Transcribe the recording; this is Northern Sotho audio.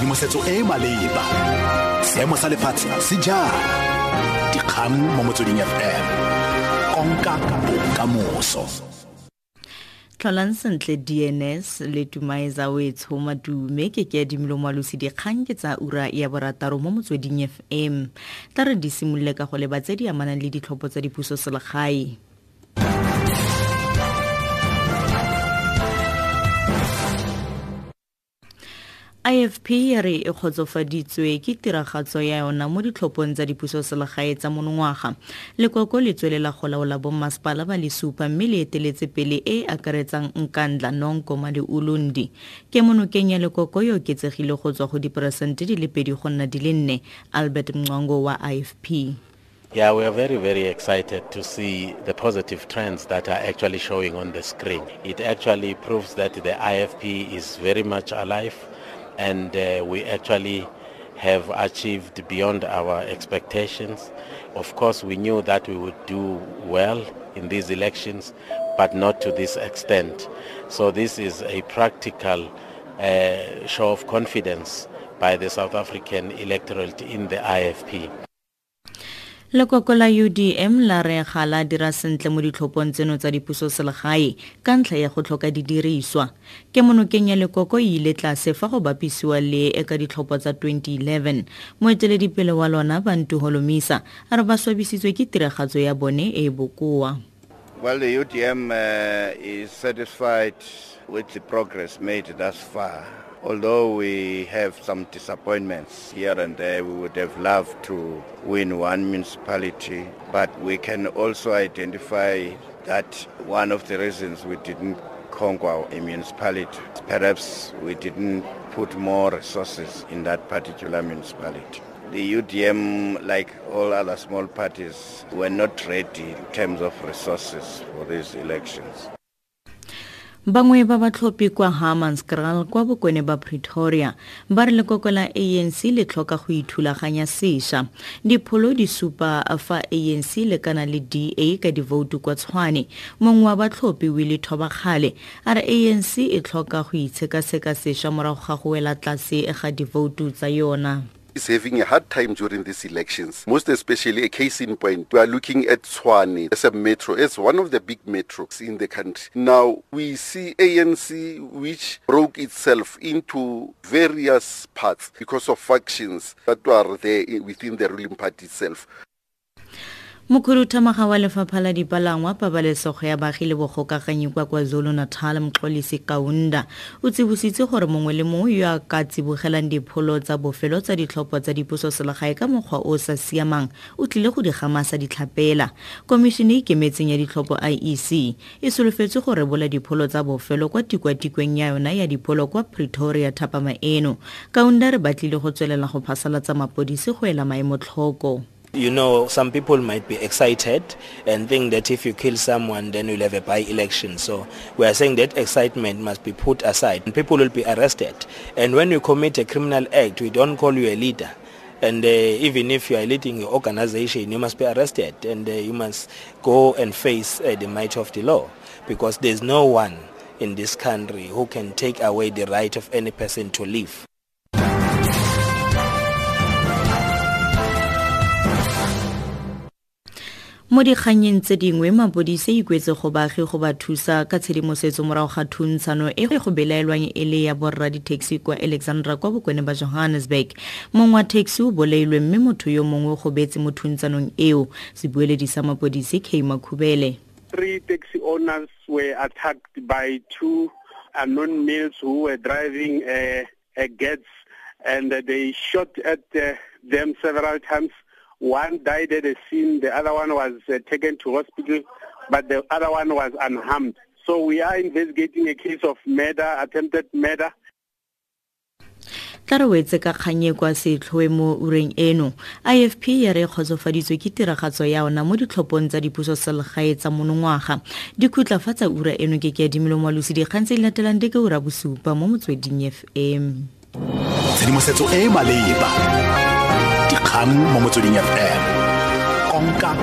tshedimosetso e e maleba. Seemo sa lefatshe se jang dikgang mo motsweding fm konka bokamoso. Tlholang sentle dns le tumaiza wetsho madume ke ke adimile moalosi dikgang ke tsa ura ya borataro mo motsweding fm tla re di simolole ka go lebatse di amanang le ditlhopho tsa dipuso selegae ifp ya re e kgotsofaditswe ke tiragatso ya yona mo ditlhophong tsa dipusoselegae tsa monongwaga. Lekoko le tswelela go laola bommasepala ba le supa mme le eteletse pele e e akaretsang nkandla nonkoma le ulundi. Ke monokeng ya lekoko yo oketsegile go tswa go diperesente di le pedi go nna di le nne albert mngwango wa ifp Yeah, we are very, very excited to see the positive trends that are actually showing on the screen. It actually proves that the IFP is very much alive and uh, we actually have achieved beyond our expectations. Of course, we knew that we would do well in these elections, but not to this extent. So this is a practical uh, show of confidence by the South African electorate in the IFP. Lekoko la udm la re ga la dira sentle mo ditlhophong tseno tsa dipuso selegae ka ntlha ya go tlhoka didiriswa. Ke monokeng ya lekoko e ile tlase fa go bapisiwa le e ka ditlhopho tsa 2011 moeteledipele wa lona bantu holomisa a re ba swabisitswe ke tiragatso ya bone e e bokoa. Well, the UTM uh, is satisfied with the progress made thus far. Although we have some disappointments here and there, we would have loved to win one municipality, but we can also identify that one of the reasons we didn't conquer a municipality, perhaps we didn't put more resources in that particular municipality. The UDM, like all other small parties, were not ready in terms of resources for these elections. Bangwe ba batlhophi kwa hammanskraal kwa bokone ba pretoria ba re lekoko la anc le tlhoka go ithulaganya sešwa. Dipholo di supa fa anc le kana le da ka divoutu kwa tshwane. Mongwe wa batlhophi wile thobakgale a re anc e tlhoka go itshekaseka sešwa morago ga go wela tlase ga divoutu tsa yona is having a hard time during these elections. Most especially a case in point, we are looking at Swane as a metro, as one of the big metros in the country. Now we see ANC which broke itself into various parts because of factions that were there within the ruling party itself. Mokhuduthamaga wa lefapha la dipalangwa pabalesego ya baagi le bogokaganyi kwa kwazulu natal mxolisi kaunda. O tsibositse gore mongwe le mongwe yo a ka tsibogelang dipholo tsa bofelo tsa ditlhopho tsa dipuso selegae ka mokgwa o sa siamang o tlile go di gamasa ditlhapela. Komišene e ikemetseng ya ditlhopho iec e solofetse go rebola dipholo tsa bofelo kwa tikwatikweng ya yona ya dipholo kwa pretoria thapama eno. Kaunda re batlile go tswelela go phasalatsa mapodisi go ela maemo tlhoko You know, some people might be excited and think that if you kill someone, then you'll have a by-election. So we are saying that excitement must be put aside people will be arrested. And when you commit a criminal act, we don't call you a leader. And uh, even if you are leading your organization, you must be arrested and uh, you must go and face uh, the might of the law because there's no one in this country who can take away the right of any person to live. Mo dikganyeng tse dingwe mapodisi ikwetse go baagi go ba thusa ka tshedimosetso morago ga thuntshano e go belaelwang e le ya borra ditaxi kwa alexandra kwa bokone ba johannesburg. Mongwe wa taxi o bolailwe mme motho yo mongwe go betse mo thuntsanong eo. Sebueledi sa mapodisi k makhubele three taxi owners were attacked by two unknown males who were driving a, a Gets and uh, they shot at uh, them several times. One died at the scene, the other one was uh, taken to hospital, but the other one was unharmed. So we are investigating a case of murder, attempted murder. tla re wetse ka kganye kwa setlhoe mo ureng eno ifp ya re kgotsofaditswe ke tiragatso ya ona mo ditlhophong tsa dipuso selegae tsa monongwaga dikhutlafatsa ura eno ke ke adimile moalosi dikgang tse di latelang di ka ura bosupa mo motsweding fm tshedimosetso e e maleba dikgang mo motsweding fm konka